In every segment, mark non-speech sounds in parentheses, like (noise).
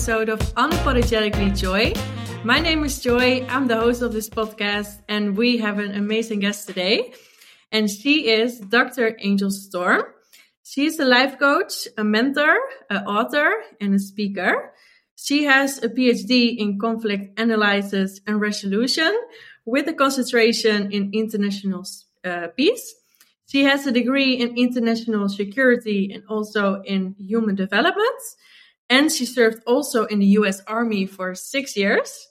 episode of Unapologetically Joy. My name is Joy, I'm the host of this podcast, and we have an amazing guest today. And she is Dr. Angel Storm. She is a life coach, a mentor, an author, and a speaker. She has a PhD in conflict analysis and resolution with a concentration in international uh, peace. She has a degree in international security and also in human development. And she served also in the US Army for six years.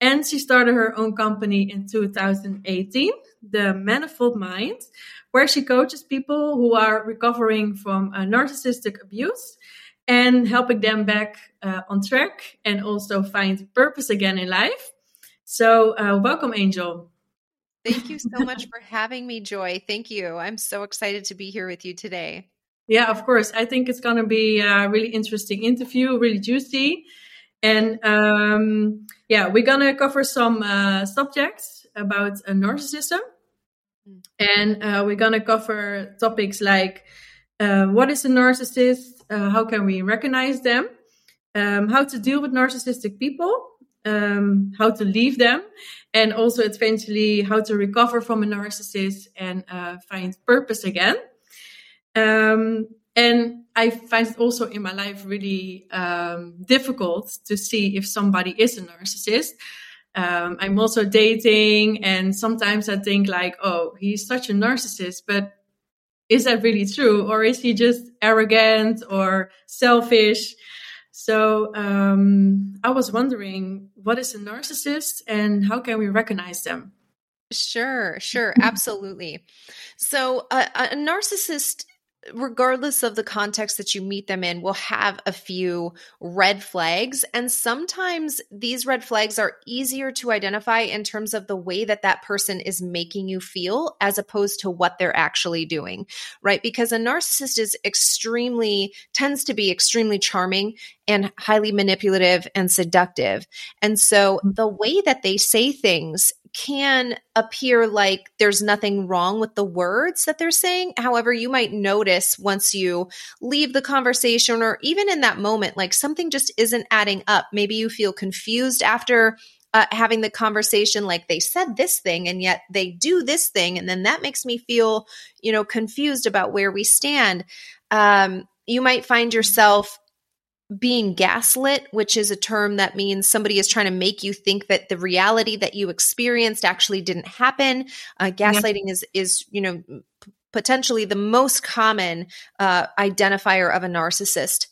And she started her own company in 2018, The Manifold Mind, where she coaches people who are recovering from narcissistic abuse and helping them back uh, on track and also find purpose again in life. So, uh, welcome, Angel. Thank you so (laughs) much for having me, Joy. Thank you. I'm so excited to be here with you today. Yeah, of course. I think it's going to be a really interesting interview, really juicy. And um, yeah, we're going to cover some uh, subjects about a narcissism. Mm. And uh, we're going to cover topics like uh, what is a narcissist? Uh, how can we recognize them? Um, how to deal with narcissistic people? Um, how to leave them? And also, eventually, how to recover from a narcissist and uh, find purpose again. Um, and I find it also in my life really um, difficult to see if somebody is a narcissist. Um, I'm also dating, and sometimes I think like, oh, he's such a narcissist, but is that really true, or is he just arrogant or selfish? So um, I was wondering, what is a narcissist, and how can we recognize them? Sure, sure, (laughs) absolutely. So uh, a narcissist regardless of the context that you meet them in, will have a few red flags. And sometimes these red flags are easier to identify in terms of the way that that person is making you feel as opposed to what they're actually doing, right? Because a narcissist is extremely, tends to be extremely charming and highly manipulative and seductive. And so mm. the way that they say things can appear like there's nothing wrong with the words that they're saying. However, you might notice once you leave the conversation or even in that moment, like something just isn't adding up. Maybe you feel confused after uh, having the conversation like they said this thing and yet they do this thing and then that makes me feel you know confused about where we stand um, you might find yourself being gaslit, which is a term that means somebody is trying to make you think that the reality that you experienced actually didn't happen. Uh, gaslighting yeah. is is you know p- potentially the most common uh, identifier of a narcissist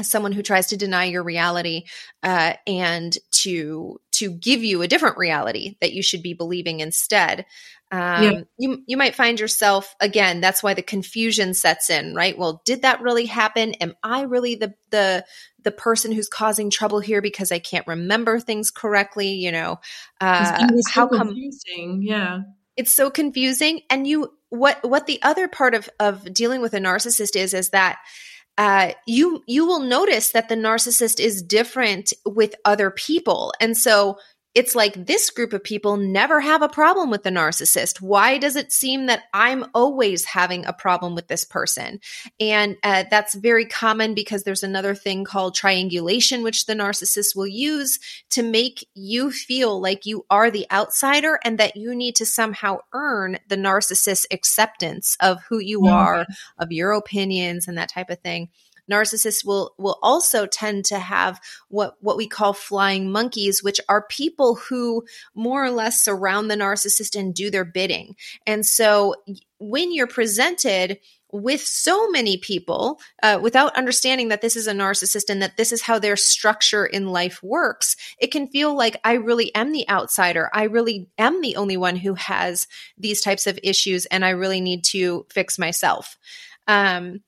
someone who tries to deny your reality uh, and to to give you a different reality that you should be believing instead. Um, yeah. you you might find yourself again that's why the confusion sets in right? Well did that really happen? Am i really the the the person who's causing trouble here because i can't remember things correctly you know? Uh, so how come confusing yeah. It's so confusing and you what what the other part of of dealing with a narcissist is is that uh, you you will notice that the narcissist is different with other people, and so it's like this group of people never have a problem with the narcissist. Why does it seem that I'm always having a problem with this person? And uh, that's very common because there's another thing called triangulation, which the narcissist will use to make you feel like you are the outsider and that you need to somehow earn the narcissist's acceptance of who you yeah. are, of your opinions, and that type of thing narcissists will will also tend to have what what we call flying monkeys which are people who more or less surround the narcissist and do their bidding and so when you're presented with so many people uh, without understanding that this is a narcissist and that this is how their structure in life works, it can feel like I really am the outsider. I really am the only one who has these types of issues and I really need to fix myself. Um,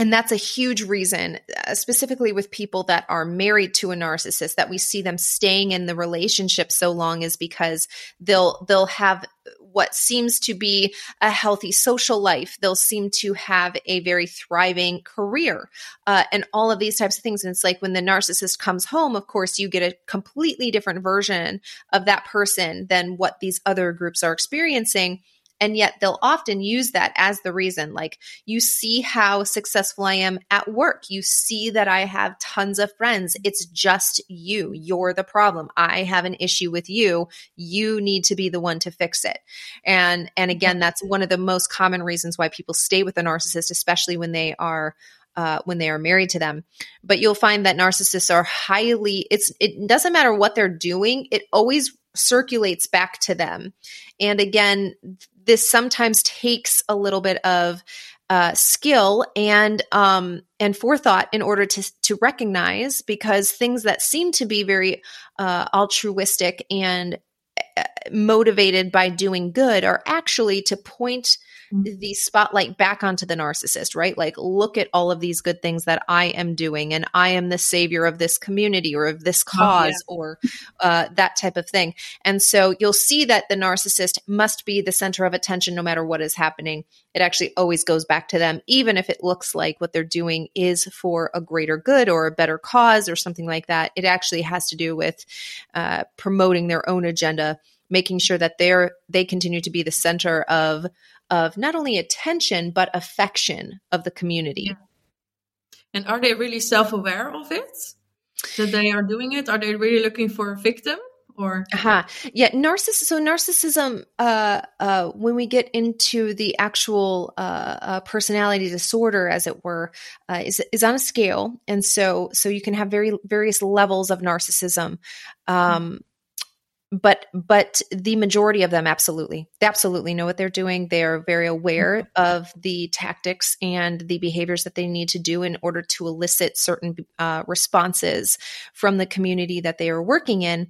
and that's a huge reason, uh, specifically with people that are married to a narcissist, that we see them staying in the relationship so long is because they'll they'll have what seems to be a healthy social life. They'll seem to have a very thriving career, uh, and all of these types of things. And it's like when the narcissist comes home, of course, you get a completely different version of that person than what these other groups are experiencing And yet they'll often use that as the reason. Like, you see how successful I am at work. You see that I have tons of friends. It's just you. You're the problem. I have an issue with you. You need to be the one to fix it. And, and again, that's one of the most common reasons why people stay with a narcissist, especially when they are uh, when they are married to them. But you'll find that narcissists are highly, it's, it doesn't matter what they're doing, it always circulates back to them. And again, this sometimes takes a little bit of uh, skill and um, and forethought in order to to recognize because things that seem to be very uh, altruistic and uh, motivated by doing good are actually to point Mm-hmm. the spotlight back onto the narcissist, right? Like, look at all of these good things that I am doing, and I am the savior of this community or of this cause oh, yeah. or uh, that type of thing. And so you'll see that the narcissist must be the center of attention no matter what is happening. It actually always goes back to them, even if it looks like what they're doing is for a greater good or a better cause or something like that. It actually has to do with uh, promoting their own agenda making sure that they're they continue to be the center of of not only attention but affection of the community. Yeah. And are they really self-aware of it? That they are doing it? Are they really looking for a victim? Or uh-huh. yeah, narciss. So narcissism. Uh, uh, when we get into the actual uh, uh personality disorder, as it were, uh, is is on a scale, and so so you can have very various levels of narcissism. Um, but but the majority of them absolutely they absolutely know what they're doing they are very aware mm-hmm. of the tactics and the behaviors that they need to do in order to elicit certain uh, responses from the community that they are working in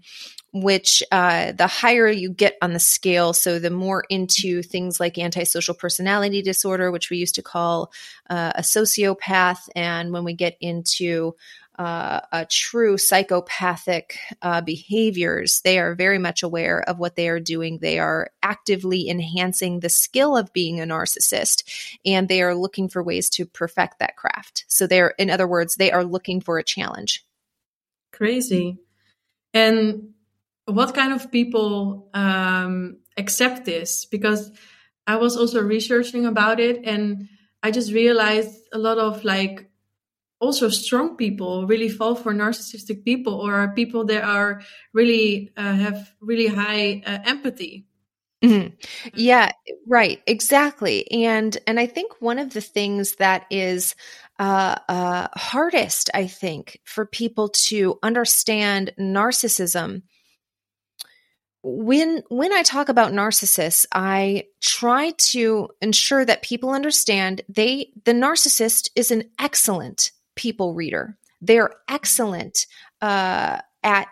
which uh, the higher you get on the scale so the more into things like antisocial personality disorder which we used to call uh, a sociopath and when we get into uh, true psychopathic uh, behaviors, they are very much aware of what they are doing. They are actively enhancing the skill of being a narcissist, and they are looking for ways to perfect that craft. So they're, in other words, they are looking for a challenge. Crazy. And what kind of people um, accept this? Because I was also researching about it, and I just realized a lot of like also strong people really fall for narcissistic people or people that are really uh, have really high uh, empathy mm-hmm. yeah right exactly and and i think one of the things that is uh, uh, hardest i think for people to understand narcissism when when i talk about narcissists i try to ensure that people understand they the narcissist is an excellent people reader. They're excellent uh, at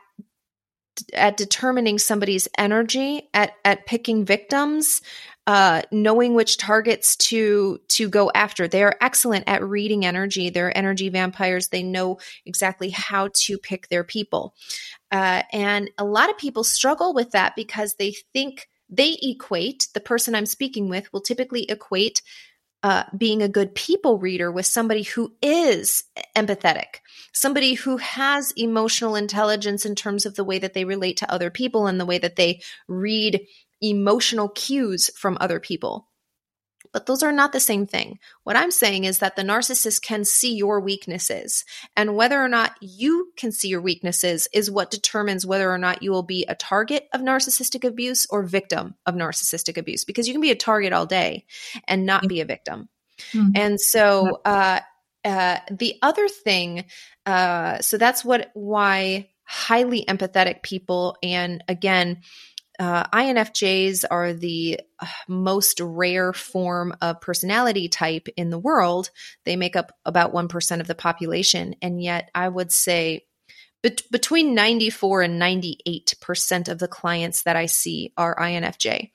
at determining somebody's energy, at at picking victims, uh, knowing which targets to to go after. They are excellent at reading energy. They're energy vampires. They know exactly how to pick their people, uh, and a lot of people struggle with that because they think they equate the person I'm speaking with will typically equate uh, being a good people reader with somebody who is empathetic, somebody who has emotional intelligence in terms of the way that they relate to other people and the way that they read emotional cues from other people. But those are not the same thing. What I'm saying is that the narcissist can see your weaknesses, and whether or not you can see your weaknesses is what determines whether or not you will be a target of narcissistic abuse or victim of narcissistic abuse. Because you can be a target all day and not be a victim. Mm-hmm. And so, uh, uh, the other thing, uh, so that's what why highly empathetic people, and again, uh, INFJs are the uh, most rare form of personality type in the world. They make up about 1% of the population. And yet, I would say between 94 and 98% of the clients that I see are INFJ,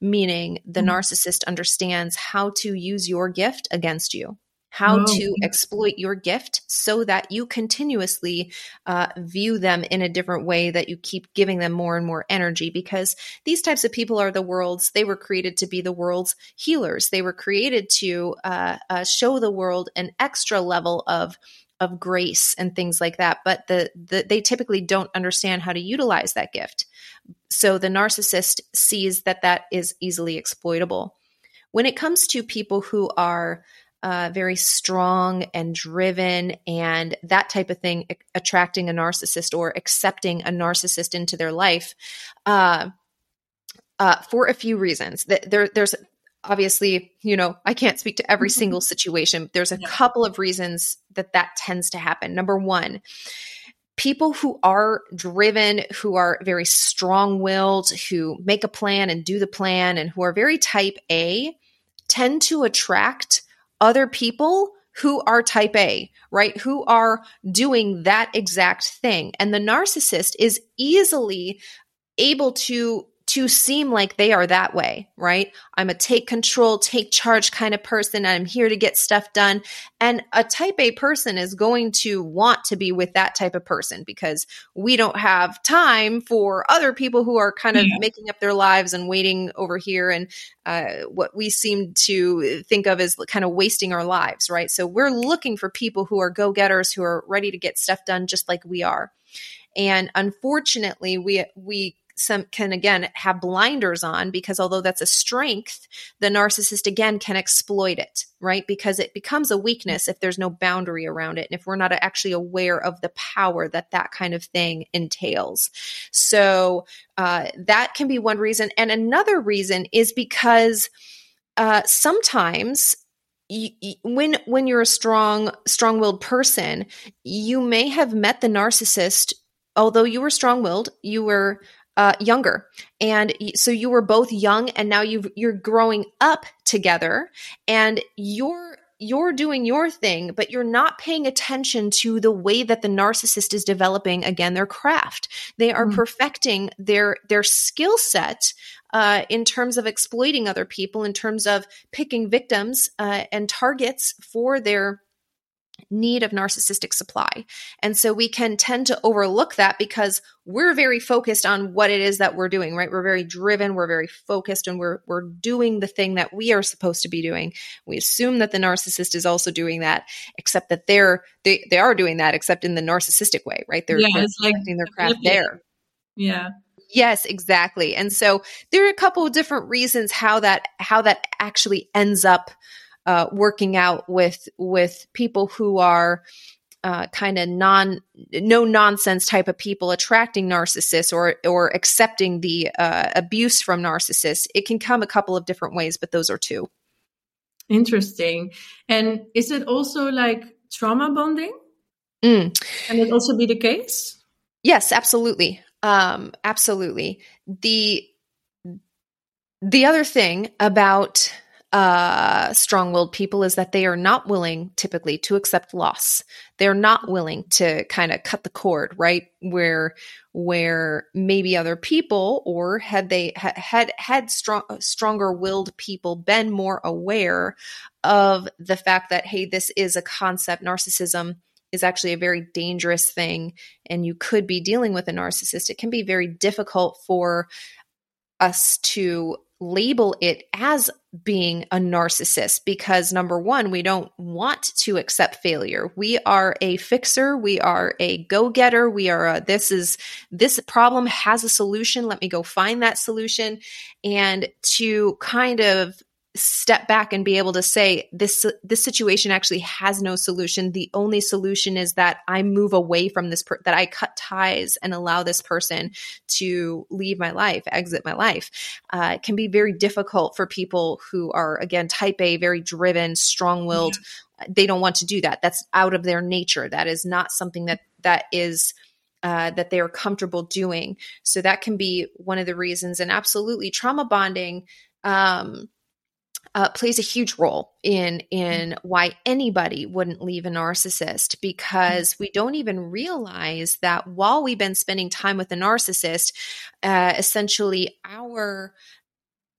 meaning the mm-hmm. narcissist understands how to use your gift against you how oh. to exploit your gift so that you continuously uh, view them in a different way that you keep giving them more and more energy because these types of people are the world's they were created to be the world's healers. They were created to uh, uh, show the world an extra level of of grace and things like that but the, the they typically don't understand how to utilize that gift. So the narcissist sees that that is easily exploitable. When it comes to people who are uh, very strong and driven and that type of thing, attracting a narcissist or accepting a narcissist into their life uh, uh, for a few reasons. There, there's obviously, you know, I can't speak to every mm-hmm. single situation. There's a yeah. couple of reasons that that tends to happen. Number one, people who are driven, who are very strong willed, who make a plan and do the plan, and who are very type A tend to attract other people who are type A, right? Who are doing that exact thing. And the narcissist is easily able to to seem like they are that way, right? I'm a take control, take charge kind of person. I'm here to get stuff done. And a type A person is going to want to be with that type of person because we don't have time for other people who are kind of yeah. making up their lives and waiting over here and uh, what we seem to think of as kind of wasting our lives, right? So we're looking for people who are go getters, who are ready to get stuff done just like we are. And unfortunately, we, we some can again have blinders on because although that's a strength, the narcissist again can exploit it, right? Because it becomes a weakness if there's no boundary around it and if we're not actually aware of the power that that kind of thing entails. So uh, that can be one reason, and another reason is because uh, sometimes when when you're a strong strong-willed person you may have met the narcissist although you were strong-willed you were uh, younger. And so you were both young and now you you're growing up together and you're you're doing your thing, but you're not paying attention to the way that the narcissist is developing again their craft. They are mm perfecting their their skill set uh, in terms of exploiting other people, in terms of picking victims uh, and targets for their need of narcissistic supply. And so we can tend to overlook that because we're very focused on what it is that we're doing, right? We're very driven, we're very focused and we're we're doing the thing that we are supposed to be doing. We assume that the narcissist is also doing that, except that they're they, they are doing that except in the narcissistic way, right? They're, yeah, they're it's like their craft there. Yeah. Yes, exactly. And so there are a couple of different reasons how that how that actually ends up uh, working out with with people who are uh, kind of non no nonsense type of people attracting narcissists or or accepting the uh, abuse from narcissists. It can come a couple of different ways but those are two. Interesting. And is it also like trauma bonding? Mm. can it also be the case? Yes absolutely. Um absolutely. The the other thing about uh, strong willed people is that they are not willing typically to accept loss. They're not willing to kind of cut the cord, right? Where, where maybe other people or had they had, had strong, stronger willed people been more aware of the fact that, hey, this is a concept, narcissism is actually a very dangerous thing and you could be dealing with a narcissist. It can be very difficult for us to label it as being a narcissist because number one, we don't want to accept failure. We are a fixer. We are a go getter. We are a, this is, this problem has a solution. Let me go find that solution. And to kind of step back and be able to say this this situation actually has no solution. The only solution is that i move away from this per- that i cut ties and allow this person to leave my life exit my life. Uh, it can be very difficult for people who are again type a very driven strong-willed. Yeah. they don't want to do that. That's out of their nature. That is not something that that is uh, that they are comfortable doing. So that can be one of the reasons. And absolutely trauma bonding um, uh, plays a huge role in in mm-hmm. why anybody wouldn't leave a narcissist because we don't even realize that while we've been spending time with a narcissist, uh, essentially our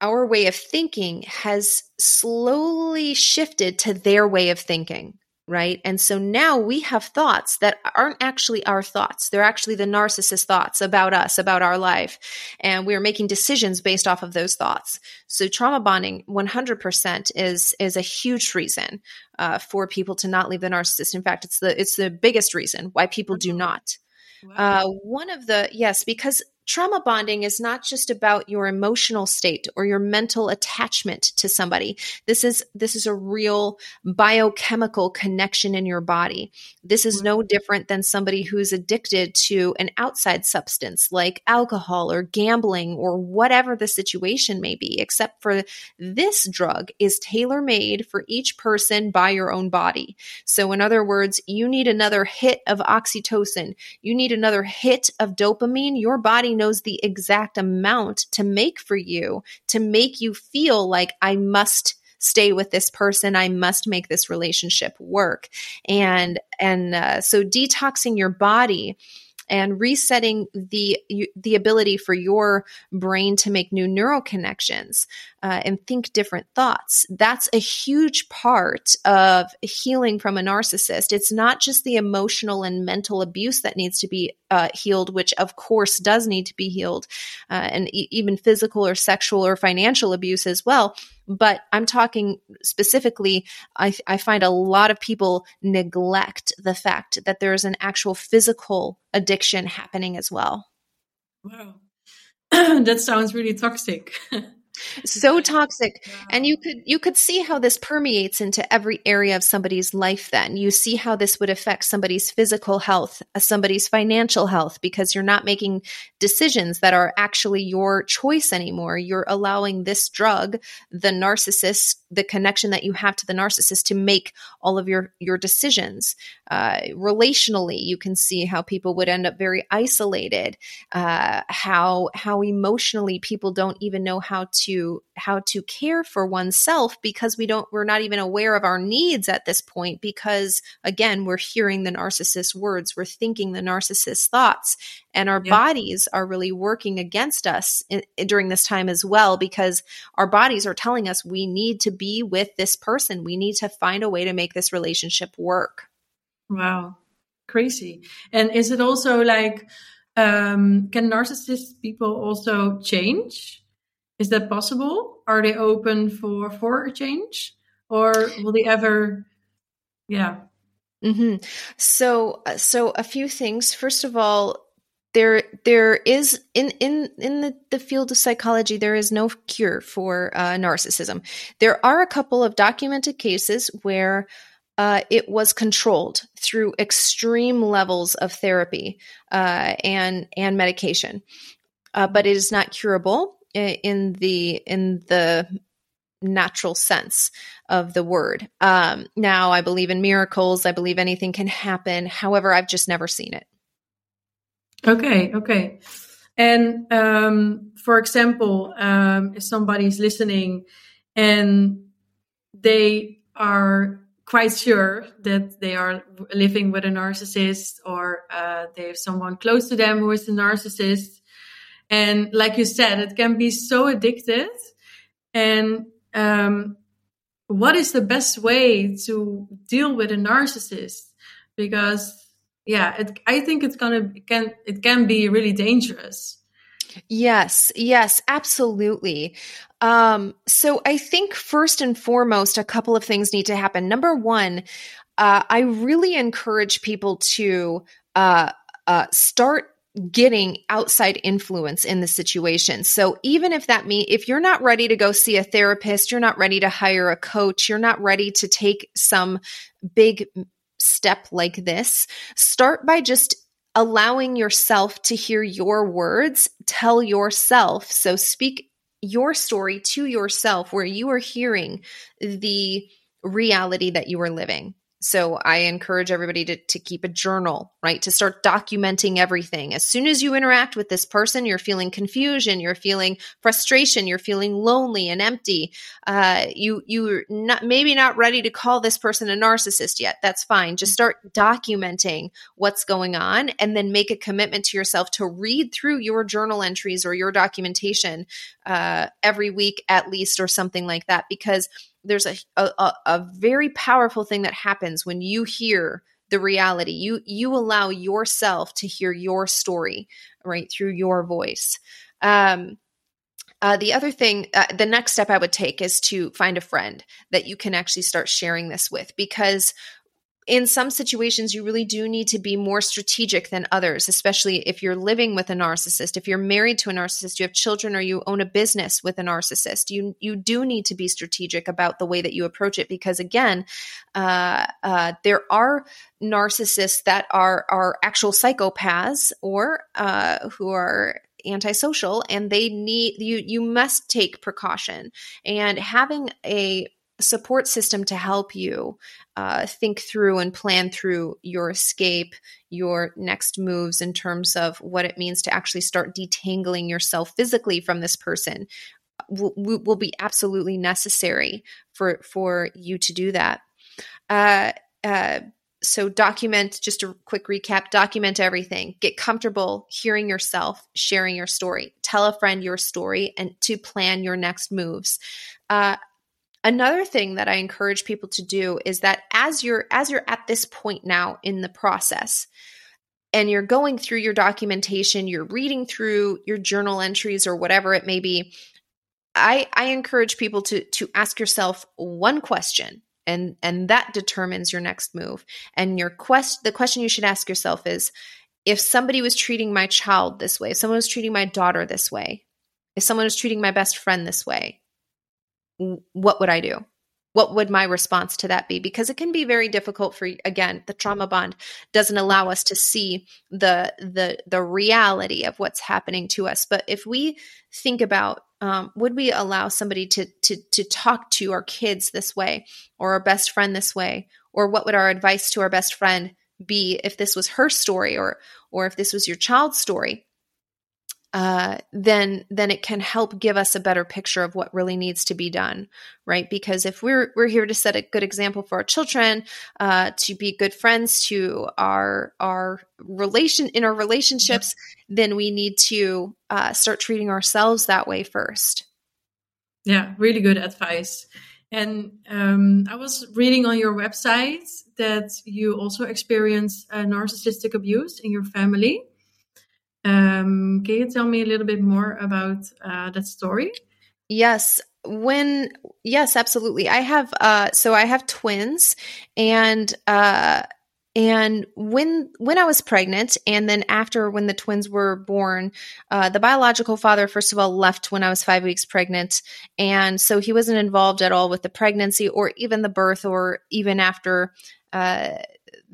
our way of thinking has slowly shifted to their way of thinking right? And so now we have thoughts that aren't actually our thoughts. They're actually the narcissist thoughts about us, about our life. And we're making decisions based off of those thoughts. So trauma bonding 100% is, is a huge reason uh, for people to not leave the narcissist. In fact, it's the, it's the biggest reason why people do not. Wow. Uh, one of the, yes, because trauma bonding is not just about your emotional state or your mental attachment to somebody. This is this is a real biochemical connection in your body. This is no different than somebody who's addicted to an outside substance like alcohol or gambling or whatever the situation may be except for this drug is tailor made for each person by your own body. So in other words you need another hit of oxytocin. You need another hit of dopamine. Your body knows the exact amount to make for you to make you feel like I must stay with this person. I must make this relationship work. And and uh, so detoxing your body and resetting the the ability for your brain to make new neural connections uh, and think different thoughts. That's a huge part of healing from a narcissist. It's not just the emotional and mental abuse that needs to be uh, healed, which of course does need to be healed, uh, and e- even physical or sexual or financial abuse as well. But I'm talking specifically, I, I find a lot of people neglect the fact that there's an actual physical addiction happening as well. Wow. (clears throat) that sounds really toxic. (laughs) so toxic. And you could you could see how this permeates into every area of somebody's life then. You see how this would affect somebody's physical health uh, somebody's financial health because you're not making decisions that are actually your choice anymore. You're allowing this drug the narcissist the connection that you have to the narcissist to make all of your your decisions. Uh, relationally you can see how people would end up very isolated uh, how how emotionally people don't even know how to how to care for oneself because we don't we're not even aware of our needs at this point because again we're hearing the narcissist words we're thinking the narcissist thoughts and our yeah. bodies are really working against us in, in, during this time as well because our bodies are telling us we need to be with this person. We need to find a way to make this relationship work. Wow. Crazy. And is it also like um, can narcissist people also change is that possible? Are they open for for a change? Or will they ever yeah. Mm-hmm. so so a few things. First of all there there is in in in the, the field of psychology there is no cure for uh, narcissism. There are a couple of documented cases where uh, it was controlled through extreme levels of therapy uh, and and medication, uh, but it is not curable in the in the natural sense of the word. Um, now, I believe in miracles. I believe anything can happen. However, I've just never seen it. Okay, okay. And um, for example, um, if somebody's listening and they are quite sure that they are living with a narcissist or uh, they have someone close to them who is a narcissist, and like you said, it can be so addicted. And um, what is the best way to deal with a narcissist? Because yeah, it, I think it's gonna it can it can be really dangerous. Yes, yes, absolutely. Um, so I think first and foremost, a couple of things need to happen. Number one, uh, I really encourage people to uh, uh, start getting outside influence in the situation. So even if that means if you're not ready to go see a therapist, you're not ready to hire a coach, you're not ready to take some big step like this, start by just allowing yourself to hear your words, tell yourself. So speak your story to yourself where you are hearing the reality that you are living. So I encourage everybody to, to keep a journal, right? To start documenting everything. As soon as you interact with this person, you're feeling confusion, you're feeling frustration, you're feeling lonely and empty. Uh, you you're not maybe not ready to call this person a narcissist yet. That's fine. Just start documenting what's going on, and then make a commitment to yourself to read through your journal entries or your documentation uh, every week at least, or something like that, because there's a, a, a very powerful thing that happens when you hear the reality. You you allow yourself to hear your story right through your voice. Um uh, the other thing, uh, the next step I would take is to find a friend that you can actually start sharing this with because in some situations, you really do need to be more strategic than others, especially if you're living with a narcissist. If you're married to a narcissist, you have children, or you own a business with a narcissist, you you do need to be strategic about the way that you approach it because, again, uh, uh, there are narcissists that are are actual psychopaths or uh, who are antisocial and they need you you must take precaution and having a support system to help you uh, think through and plan through your escape, your next moves in terms of what it means to actually start detangling yourself physically from this person will, will be absolutely necessary for for you to do that. Uh, uh, so document just a quick recap document everything. Get comfortable hearing yourself sharing your story. Tell a friend your story and to plan your next moves. Uh, Another thing that I encourage people to do is that as you're as you're at this point now in the process and you're going through your documentation, you're reading through your journal entries or whatever it may be, I I encourage people to to ask yourself one question and and that determines your next move. And your quest the question you should ask yourself is if somebody was treating my child this way, if someone was treating my daughter this way, if someone was treating my best friend this way, what would I do? What would my response to that be? Because it can be very difficult for again, the trauma bond doesn't allow us to see the the the reality of what's happening to us. But if we think about um, would we allow somebody to to to talk to our kids this way or our best friend this way or what would our advice to our best friend be if this was her story or or if this was your child's story uh, then then it can help give us a better picture of what really needs to be done, right? Because if we're we're here to set a good example for our children, uh, to be good friends to our our relation in our relationships, then we need to uh, start treating ourselves that way first. Yeah, really good advice. And um, I was reading on your website that you also experienced narcissistic abuse in your family. Um, can you tell me a little bit more about uh, that story? Yes. When yes, absolutely. I have uh so I have twins and uh and when when I was pregnant, and then after when the twins were born, uh, the biological father first of all left when I was five weeks pregnant, and so he wasn't involved at all with the pregnancy or even the birth or even after uh,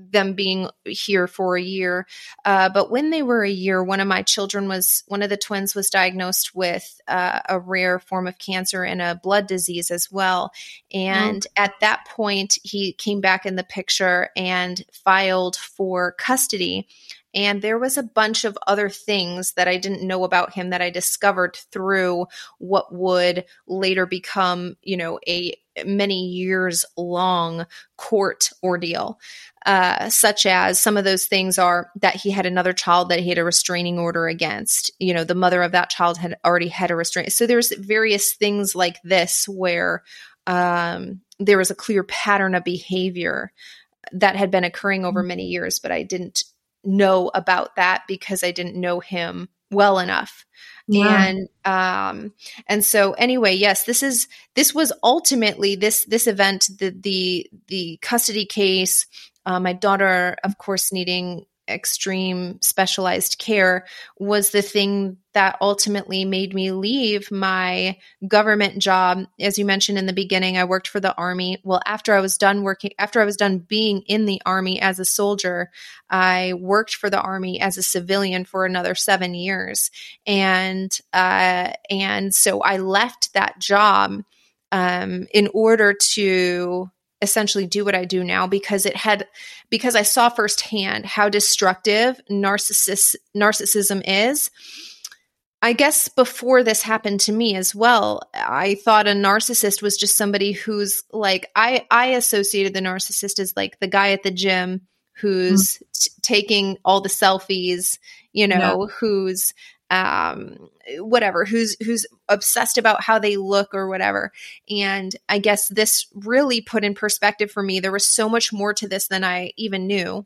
them being here for a year. Uh, but when they were a year, one of my children was, one of the twins was diagnosed with uh, a rare form of cancer and a blood disease as well. And mm. at that point, he came back in the picture and filed for custody. And there was a bunch of other things that I didn't know about him that I discovered through what would later become, you know, a many years long court ordeal. Uh, such as some of those things are that he had another child that he had a restraining order against. You know, the mother of that child had already had a restraint. So there's various things like this where um, there was a clear pattern of behavior that had been occurring over many years, but I didn't know about that because I didn't know him well enough. Yeah. And um and so anyway, yes, this is this was ultimately this this event the the the custody case uh, my daughter, of course, needing extreme specialized care was the thing that ultimately made me leave my government job. As you mentioned in the beginning I worked for the army. Well after I was done working after I was done being in the army as a soldier I worked for the army as a civilian for another 7 years. And uh, and so I left that job um, in order to essentially do what I do now because it had because I saw firsthand how destructive narcissist narcissism is. I guess before this happened to me as well, I thought a narcissist was just somebody who's like I I associated the narcissist as like the guy at the gym who's mm. t- taking all the selfies, you know, yeah. who's um whatever who's who's obsessed about how they look or whatever. And i guess this really put in perspective for me there was so much more to this than i even knew.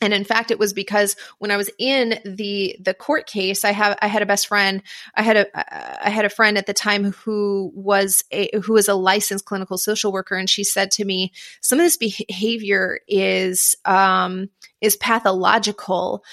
And in fact it was because when i was in the the court case i have i had a best friend i had a i had a friend at the time who was a who was a licensed clinical social worker and she said to me some of this behavior is um is pathological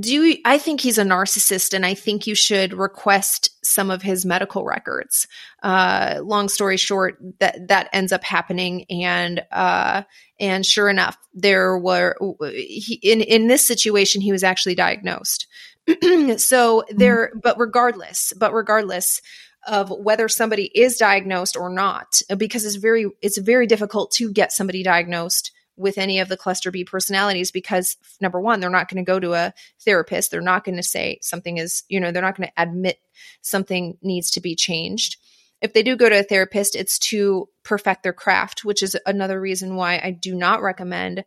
do you, I think he's a narcissist and I think you should request some of his medical records. Uh, long story short, that, that ends up happening. And, uh, and sure enough, there were, he, in, in this situation, he was actually diagnosed. (clears throat) so mm-hmm. there, but regardless, but regardless, of whether somebody is diagnosed or not because it's very it's very difficult to get somebody diagnosed with any of the cluster B personalities because number one, they're not going to go to a therapist. They're not going to say something is, you know, they're not going to admit something needs to be changed. If they do go to a therapist, it's to perfect their craft, which is another reason why I do not recommend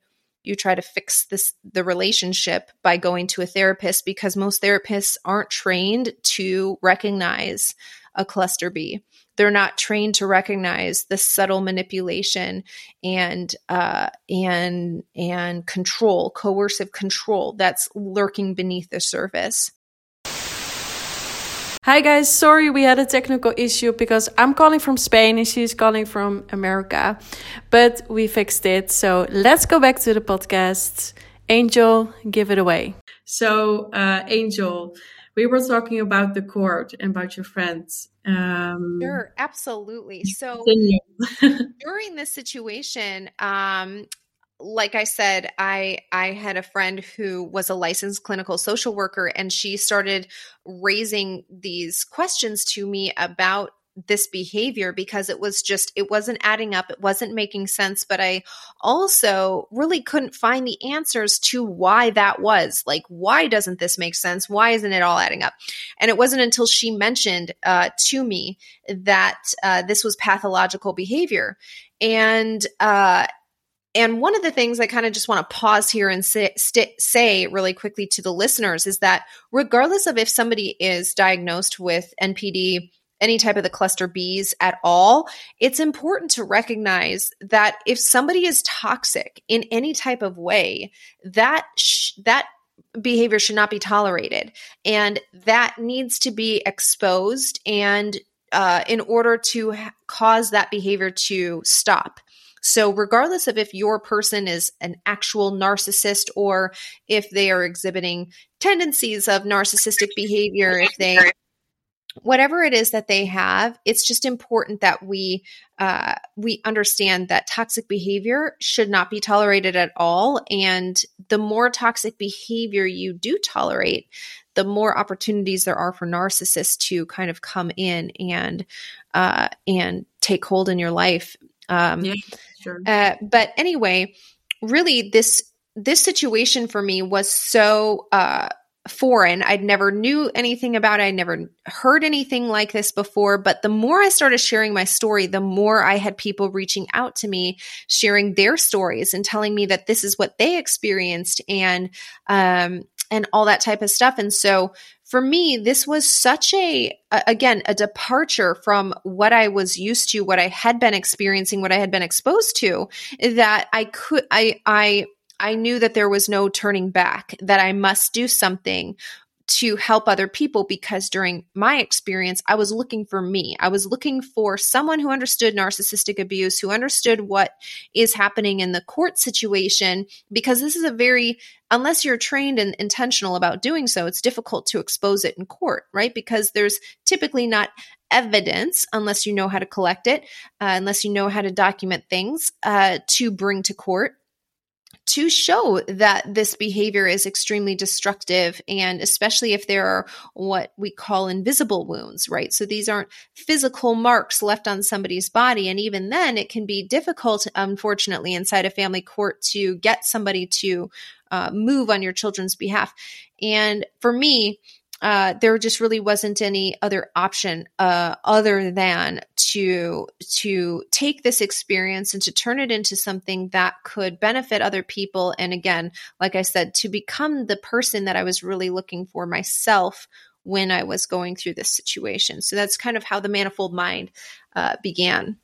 you try to fix this the relationship by going to a therapist because most therapists aren't trained to recognize a cluster B they're not trained to recognize the subtle manipulation and uh, and and control, coercive control that's lurking beneath the surface. Hi guys, sorry we had a technical issue because I'm calling from Spain and she's calling from America, but we fixed it. So let's go back to the podcast. Angel, give it away. So, uh, Angel, we were talking about the court and about your friends. Um, sure, absolutely. So (laughs) during this situation, um, like I said, I I had a friend who was a licensed clinical social worker, and she started raising these questions to me about this behavior because it was just it wasn't adding up it wasn't making sense but i also really couldn't find the answers to why that was. Like why doesn't this make sense? Why isn't it all adding up? And it wasn't until she mentioned uh, to me that uh, this was pathological behavior. And uh, and one of the things I kind of just want to pause here and say, st- say really quickly to the listeners is that regardless of if somebody is diagnosed with NPD any type of the cluster Bs at all, it's important to recognize that if somebody is toxic in any type of way, that sh- that behavior should not be tolerated, and that needs to be exposed and uh, in order to ha- cause that behavior to stop. So, regardless of if your person is an actual narcissist or if they are exhibiting tendencies of narcissistic behavior, if they whatever it is that they have, it's just important that we uh, we understand that toxic behavior should not be tolerated at all. And the more toxic behavior you do tolerate, the more opportunities there are for narcissists to kind of come in and uh, and take hold in your life. Um, yeah, sure. Uh, but anyway, really, this this situation for me was so uh, foreign. I'd never knew anything about it. I'd never heard anything like this before. But the more I started sharing my story, the more I had people reaching out to me, sharing their stories and telling me that this is what they experienced and, um, and all that type of stuff. And so for me, this was such a, again, a departure from what I was used to, what I had been experiencing, what I had been exposed to that I could, I, I, I knew that there was no turning back, that I must do something to help other people because during my experience, I was looking for me. I was looking for someone who understood narcissistic abuse, who understood what is happening in the court situation, because this is a very, unless you're trained and intentional about doing so, it's difficult to expose it in court, right? Because there's typically not evidence unless you know how to collect it, uh, unless you know how to document things uh, to bring to court to show that this behavior is extremely destructive and especially if there are what we call invisible wounds right? So these aren't physical marks left on somebody's body and even then it can be difficult unfortunately inside a family court to get somebody to uh, move on your children's behalf. And for me uh, there just really wasn't any other option uh, other than to to take this experience and to turn it into something that could benefit other people. And again like i said to become the person that i was really looking for myself when i was going through this situation. So that's kind of how the manifold mind uh, began.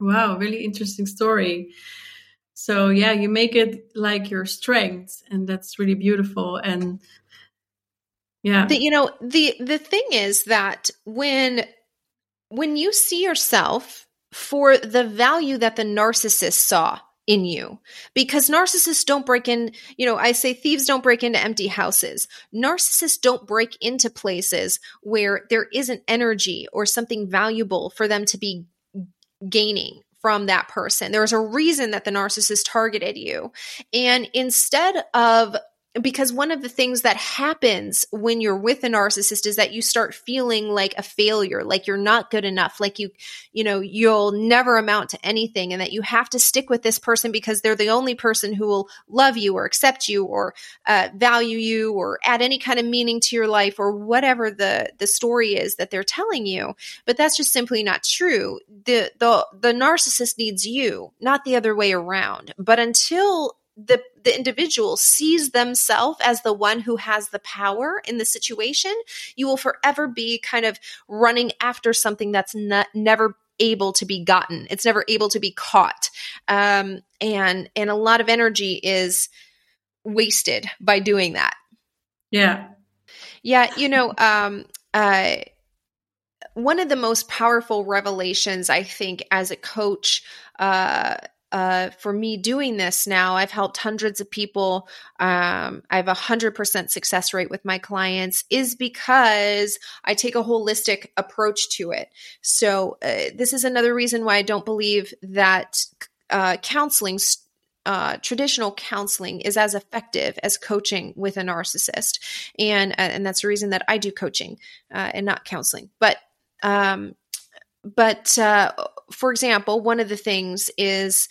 Wow really interesting story. So yeah you make it like your strength and that's really beautiful and yeah. The, you know, the the thing is that when when you see yourself for the value that the narcissist saw in you because narcissists don't break in you know i say thieves don't break into empty houses. Narcissists don't break into places where there isn't energy or something valuable for them to be gaining from that person. There's a reason that the narcissist targeted you. And instead of because one of the things that happens when you're with a narcissist is that you start feeling like a failure like you're not good enough like you you know you'll never amount to anything and that you have to stick with this person because they're the only person who will love you or accept you or uh, value you or add any kind of meaning to your life or whatever the the story is that they're telling you. But that's just simply not true. The the the narcissist needs you not the other way around. But until the the individual sees themselves as the one who has the power in the situation, you will forever be kind of running after something that's not, never able to be gotten. It's never able to be caught. Um, and and a lot of energy is wasted by doing that. Yeah. Yeah, you know, um, uh, one of the most powerful revelations I think as a coach uh, uh, for me doing this now, I've helped hundreds of people. Um, I have a hundred percent success rate with my clients is because I take a holistic approach to it. So uh, this is another reason why I don't believe that uh, counseling. Uh, traditional counseling is as effective as coaching with a narcissist, and uh, and that's the reason that I do coaching and not counseling. But um, but uh, for example, one of the things is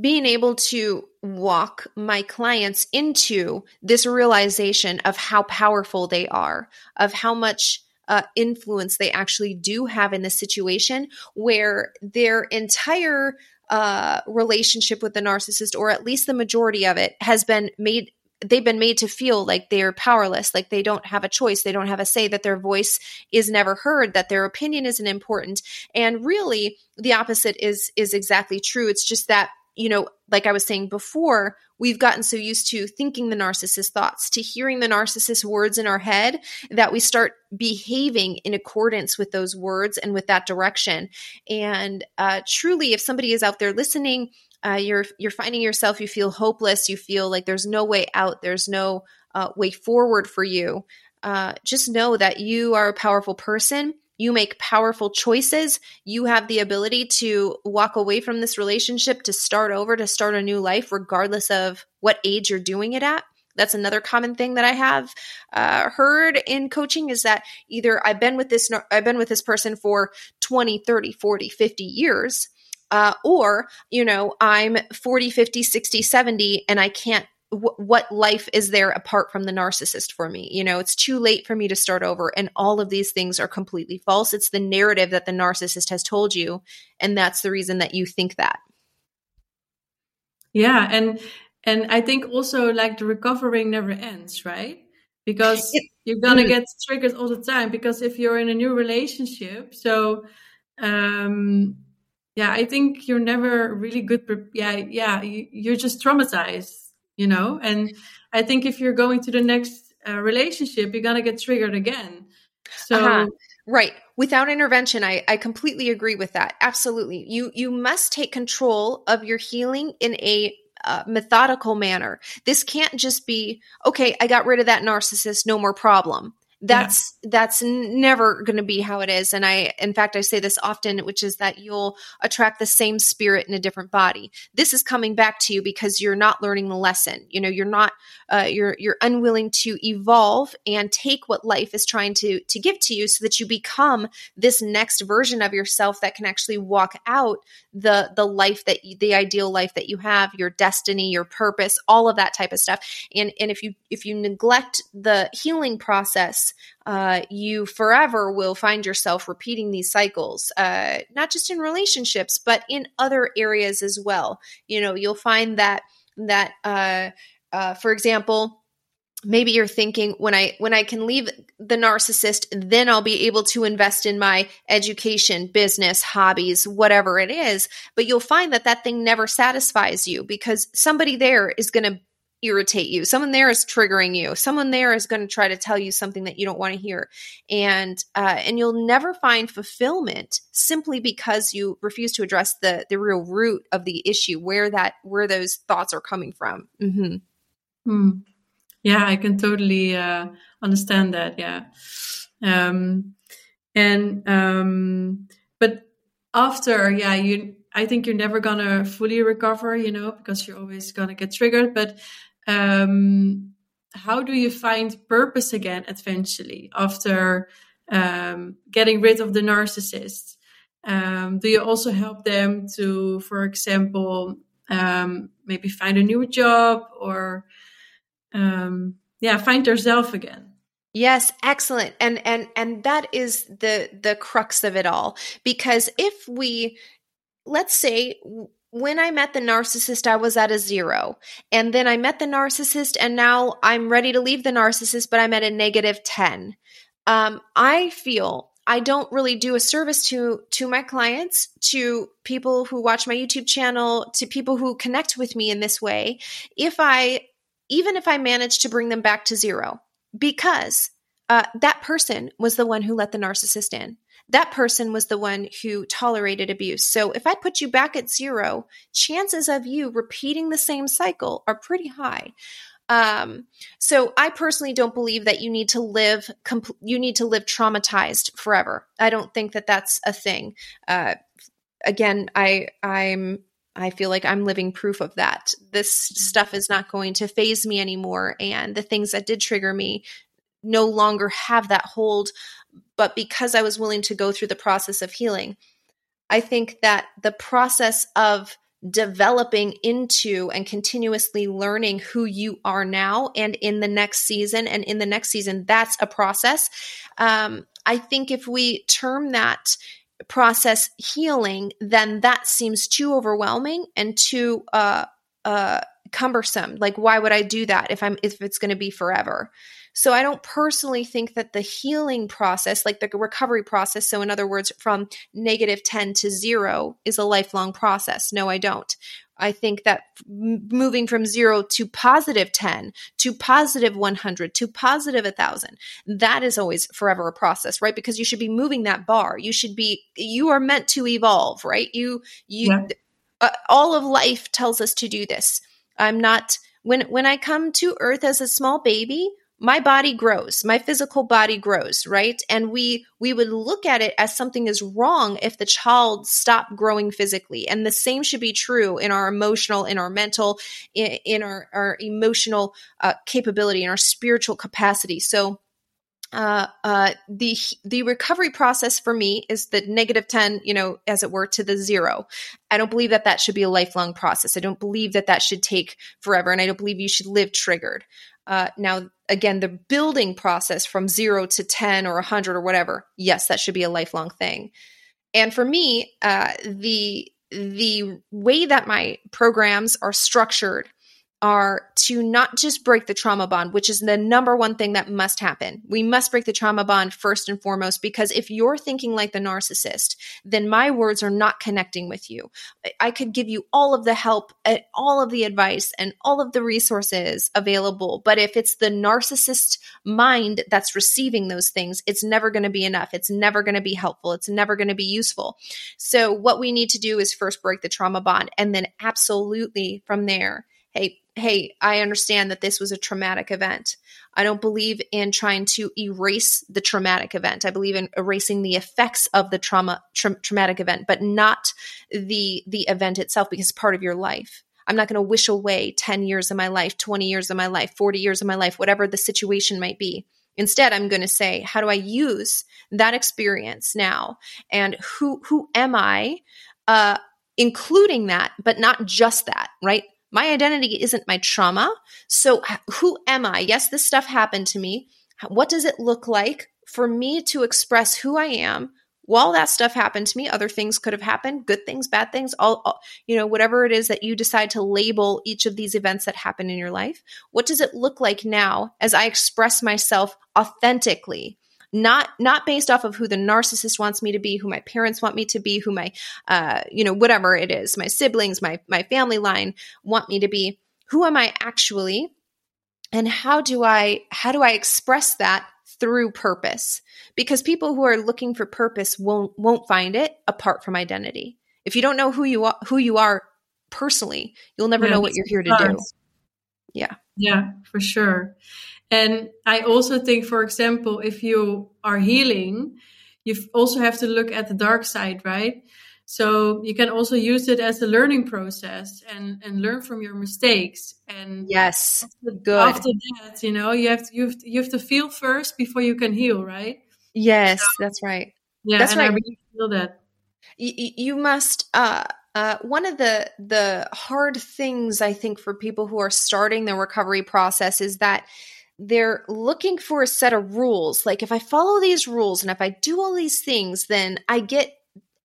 being able to walk my clients into this realization of how powerful they are, of how much uh, influence they actually do have in the situation, where their entire uh, relationship with the narcissist, or at least the majority of it, has been made they've been made to feel like they're powerless, like they don't have a choice, they don't have a say, that their voice is never heard, that their opinion isn't important. And really, the opposite is is exactly true. It's just that you know, like I was saying before, we've gotten so used to thinking the narcissist thoughts, to hearing the narcissist words in our head, that we start behaving in accordance with those words and with that direction. And uh, truly, if somebody is out there listening uh, you're you're finding yourself you feel hopeless you feel like there's no way out there's no uh, way forward for you uh, just know that you are a powerful person. You make powerful choices. You have the ability to walk away from this relationship to start over to start a new life regardless of what age you're doing it at. That's another common thing that i have uh, heard in coaching is that either i've been with this i've been with this person for 20 30 40 50 years uh, or, you know, I'm 40, 50, 60, 70, and I can't what life is there apart from the narcissist for me? You know, it's too late for me to start over. And all of these things are completely false. It's the narrative that the narcissist has told you. And that's the reason that you think that. Yeah. And, and I think also like the recovering never ends, right? Because you're going to mm. get triggered all the time. Because if you're in a new relationship, so, um, yeah i think you're never really good pre- yeah yeah you, are just traumatized you know? And i think if you're going to the next uh, relationship you're gonna get triggered again. So uh-huh. right. Without intervention I, I completely agree with that. Absolutely. You you must take control of your healing in a uh, methodical manner. This can't just be okay i got rid of that narcissist no more problem that's yeah. that's never going to be how it is. And i in fact i say this often which is that you'll attract the same spirit in a different body. This is coming back to you because you're not learning the lesson. You know you're not uh, you're you're unwilling to evolve and take what life is trying to to give to you so that you become this next version of yourself that can actually walk out the the life that you, the ideal life that you have your destiny your purpose all of that type of stuff. And and if you if you neglect the healing process uh, you forever will find yourself repeating these cycles uh, not just in relationships but in other areas as well. You know you'll find that that uh, uh for example maybe you're thinking when i when i can leave the narcissist then i'll be able to invest in my education business hobbies whatever it is. But you'll find that that thing never satisfies you because somebody there is going to irritate you. Someone there is triggering you. Someone there is going to try to tell you something that you don't want to hear. And uh, and you'll never find fulfillment simply because you refuse to address the the real root of the issue where that where those thoughts are coming from. Mm-hmm. hmm. Yeah i can totally uh, understand that yeah. Um, and um, but after yeah you i think you're never gonna fully recover you know because you're always gonna get triggered but um, how do you find purpose again eventually after um, getting rid of the narcissist um, do you also help them to for example um, maybe find a new job or um, yeah, find yourself again. Yes, excellent. And and and that is the the crux of it all because if we let's say when I met the narcissist, I was at a zero. And then I met the narcissist, and now I'm ready to leave the narcissist, but I'm at a negative 10. Um, I feel I don't really do a service to to my clients, to people who watch my YouTube channel, to people who connect with me in this way. If I even if I manage to bring them back to zero, because uh, that person was the one who let the narcissist in. That person was the one who tolerated abuse. So if I put you back at zero, chances of you repeating the same cycle are pretty high. Um, so I personally don't believe that you need to live you need to live traumatized forever. I don't think that that's a thing. Uh, again, I I'm I feel like I'm living proof of that. This stuff is not going to faze me anymore. And the things that did trigger me no longer have that hold. But because I was willing to go through the process of healing, I think that the process of developing into and continuously learning who you are now and in the next season and in the next season, that's a process. Um, I think if we term that process healing, then that seems too overwhelming and too uh, uh, cumbersome. Like, why would I do that if I'm if it's going to be forever? So I don't personally think that the healing process, like the recovery process, so in other words, from negative 10 to zero is a lifelong process. No, I don't. I think that moving from zero to positive 10 to positive 100 to positive 1000, that is always forever a process, right? Because you should be moving that bar. You should be, you are meant to evolve, right? You, you, yeah. uh, all of life tells us to do this. I'm not, when, when I come to earth as a small baby, my body grows my physical body grows right? And we we would look at it as something is wrong if the child stopped growing physically. And the same should be true in our emotional in our mental in, in our, our emotional uh, capability in our spiritual capacity. So uh, uh, the the recovery process for me is the negative 10 you know as it were to the zero. I don't believe that that should be a lifelong process. I don't believe that that should take forever and i don't believe you should live triggered. Uh, now, again, the building process from zero to 10 or 100 or whatever, yes, that should be a lifelong thing. And for me, uh, the the way that my programs are structured are to not just break the trauma bond, which is the number one thing that must happen. We must break the trauma bond first and foremost, because if you're thinking like the narcissist, then my words are not connecting with you. I could give you all of the help and all of the advice and all of the resources available. But if it's the narcissist mind that's receiving those things, it's never going to be enough. It's never going to be helpful. It's never going to be useful. So what we need to do is first break the trauma bond and then absolutely from there hey, hey, I understand that this was a traumatic event. I don't believe in trying to erase the traumatic event. I believe in erasing the effects of the trauma tra- traumatic event, but not the the event itself because it's part of your life. I'm not going to wish away 10 years of my life, 20 years of my life, 40 years of my life, whatever the situation might be. Instead, I'm going to say, how do I use that experience now? And who who am I? Uh, including that, but not just that, right? My identity isn't my trauma. So, who am I? Yes, this stuff happened to me. What does it look like for me to express who I am while that stuff happened to me? Other things could have happened, good things, bad things, all, all you know, whatever it is that you decide to label each of these events that happen in your life. What does it look like now as I express myself authentically? Not not based off of who the narcissist wants me to be who my parents want me to be who my uh you know whatever it is my siblings my my family line want me to be. Who am i actually? And how do i how do i express that through purpose? Because people who are looking for purpose won't won't find it apart from identity. If you don't know who you are who you are personally you'll never yeah, know what you're here to do. yeah. Yeah for sure and I also think, for example, if you are healing, you also have to look at the dark side, right? So you can also use it as a learning process and and learn from your mistakes. And yes, after, good. After that, you know, you have to you have to, you have to feel first before you can heal, right? Yes, so, that's right. Yeah, that's right. I really feel that. You, you must. Uh, uh, one of the the hard things I think for people who are starting the recovery process is that they're looking for a set of rules. Like, if I follow these rules and if I do all these things, then I get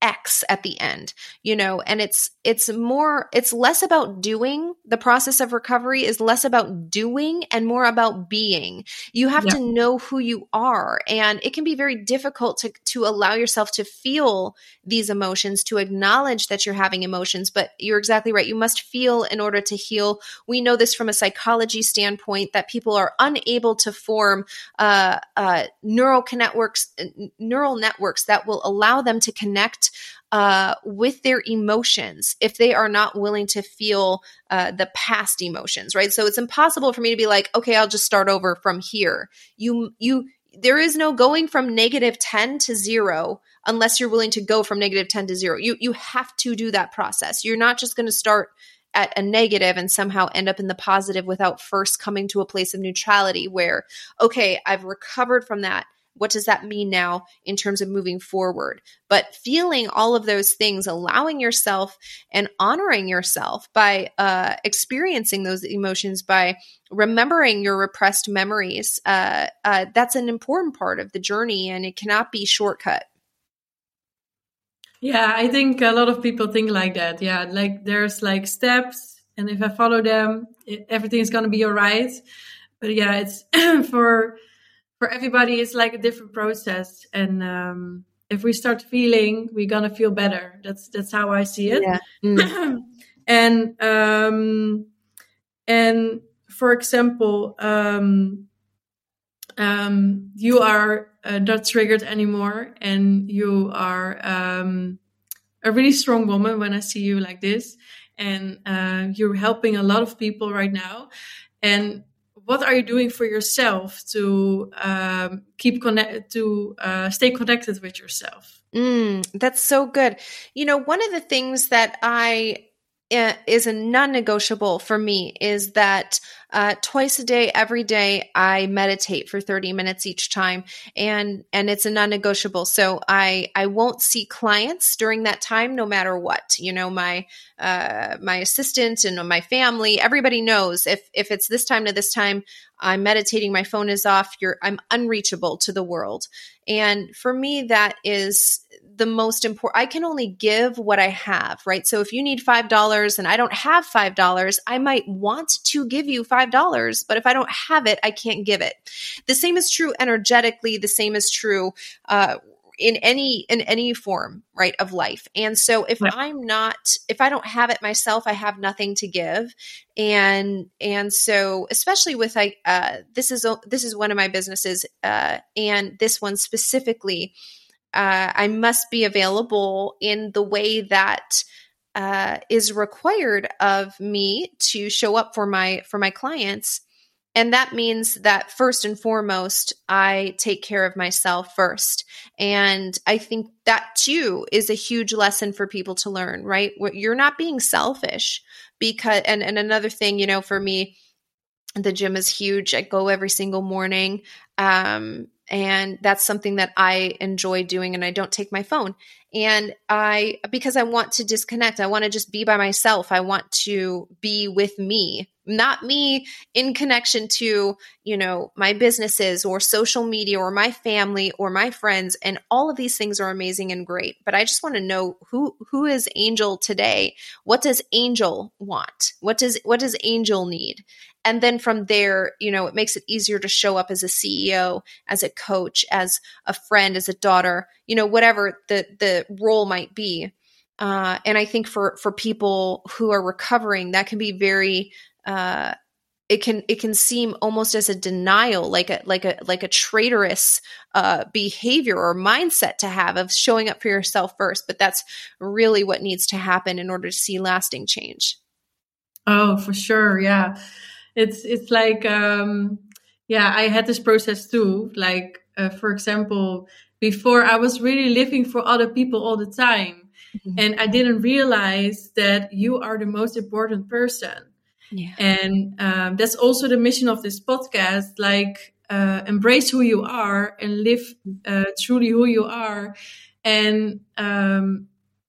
X at the end, you know, and it's it's more it's less about doing. The process of recovery is less about doing and more about being. You have yeah. to know who you are and it can be very difficult to to allow yourself to feel these emotions, to acknowledge that you're having emotions, but you're exactly right. You must feel in order to heal. We know this from a psychology standpoint that people are unable to form uh, uh, neural networks neural networks that will allow them to connect uh, with their emotions if they are not willing to feel uh, the past emotions, right? So it's impossible for me to be like, okay, I'll just start over from here. You, you, there is no going from negative 10 to zero unless you're willing to go from negative 10 to zero. You, you have to do that process. You're not just going to start at a negative and somehow end up in the positive without first coming to a place of neutrality where, okay, I've recovered from that what does that mean now in terms of moving forward? But feeling all of those things, allowing yourself and honoring yourself by uh, experiencing those emotions, by remembering your repressed memories, uh, uh, that's an important part of the journey and it cannot be shortcut. Yeah, I think a lot of people think like that. Yeah, like there's like steps, and if I follow them, everything's gonna be all right. But yeah, it's (clears throat) for for everybody it's like a different process. And um, if we start feeling we're gonna feel better. That's that's how i see it. Yeah. (clears throat) mm. and um, and for example um, um, you are uh, not triggered anymore. And you are um, a really strong woman when i see you like this. And uh, you're helping a lot of people right now. And what are you doing for yourself to um, keep connect to uh, stay connected with yourself? Mm, that's so good. You know one of the things that i is a non-negotiable for me is that uh, twice a day every day i meditate for 30 minutes each time and and it's a non-negotiable. So i i won't see clients during that time no matter what. You know my uh, my assistant and my family everybody knows if if it's this time to this time i'm meditating my phone is off you're i'm unreachable to the world. And for me that is the most important. I can only give what I have, right? So if you need $5 and I don't have $5, I might want to give you $5, but if I don't have it, I can't give it. The same is true energetically. The same is true, uh, in any in any form right of life and so if yeah. i'm not if i don't have it myself i have nothing to give and and so especially with like uh this is this is one of my businesses uh and this one specifically uh, I must be available in the way that uh, is required of me to show up for my for my clients. And that means that first and foremost i take care of myself first. And i think that too is a huge lesson for people to learn right? You're not being selfish because and, and another thing you know for me the gym is huge. I go every single morning um, and that's something that i enjoy doing and i don't take my phone. And i because i want to disconnect i want to just be by myself. I want to be with me not me in connection to you know my businesses or social media or my family or my friends and all of these things are amazing and great but i just want to know who who is angel today? What does angel want? What does what does angel need? And then from there you know it makes it easier to show up as a ceo as a coach as a friend as a daughter you know whatever the the role might be. Uh, and I think for for people who are recovering, that can be very uh, it can it can seem almost as a denial like a like a like a traitorous uh, behavior or mindset to have of showing up for yourself first but that's really what needs to happen in order to see lasting change. Oh for sure. Yeah. It's it's like um yeah i had this process too. Like uh, for example before i was really living for other people all the time mm-hmm. and i didn't realize that you are the most important person yeah. And um, that's also the mission of this podcast like, uh, embrace who you are and live uh, truly who you are and um,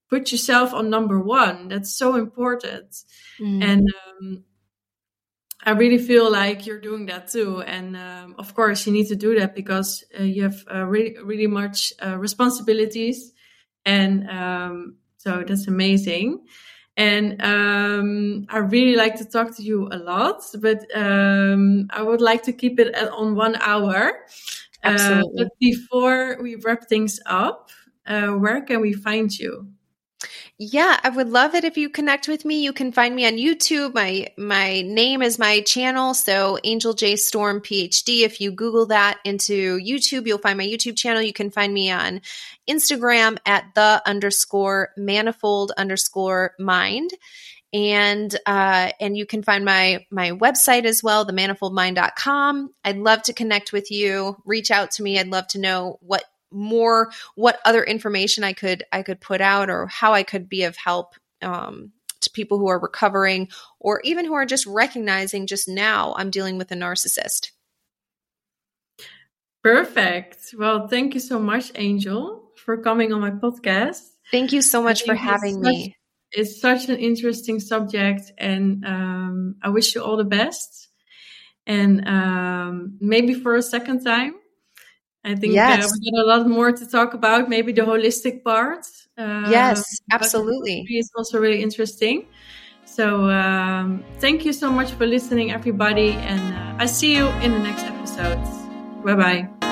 put yourself on number one. That's so important. Mm. And um, I really feel like you're doing that too. And um, of course, you need to do that because uh, you have uh, really, really much uh, responsibilities. And um, so that's amazing. And um, I really like to talk to you a lot, but um, I would like to keep it on one hour. Absolutely. Uh, but before we wrap things up, uh, where can we find you? Yeah, I would love it if you connect with me. You can find me on YouTube. My my name is my channel, so Angel J Storm PhD. If you Google that into YouTube, you'll find my YouTube channel. You can find me on Instagram at the underscore manifold underscore mind. And uh, and you can find my my website as well, themanifoldmind.com. I'd love to connect with you. Reach out to me. I'd love to know what more what other information I could I could put out or how I could be of help um, to people who are recovering or even who are just recognizing just now I'm dealing with a narcissist. Perfect. Well, thank you so much, Angel, for coming on my podcast. Thank you so much for having it's me. It's such an interesting subject, and um, I wish you all the best. And um, maybe for a second time, I think yes. uh, we got a lot more to talk about. Maybe the holistic part. Uh, yes, absolutely. It's also really interesting. So um, thank you so much for listening, everybody, and uh, I see you in the next episode. Bye bye.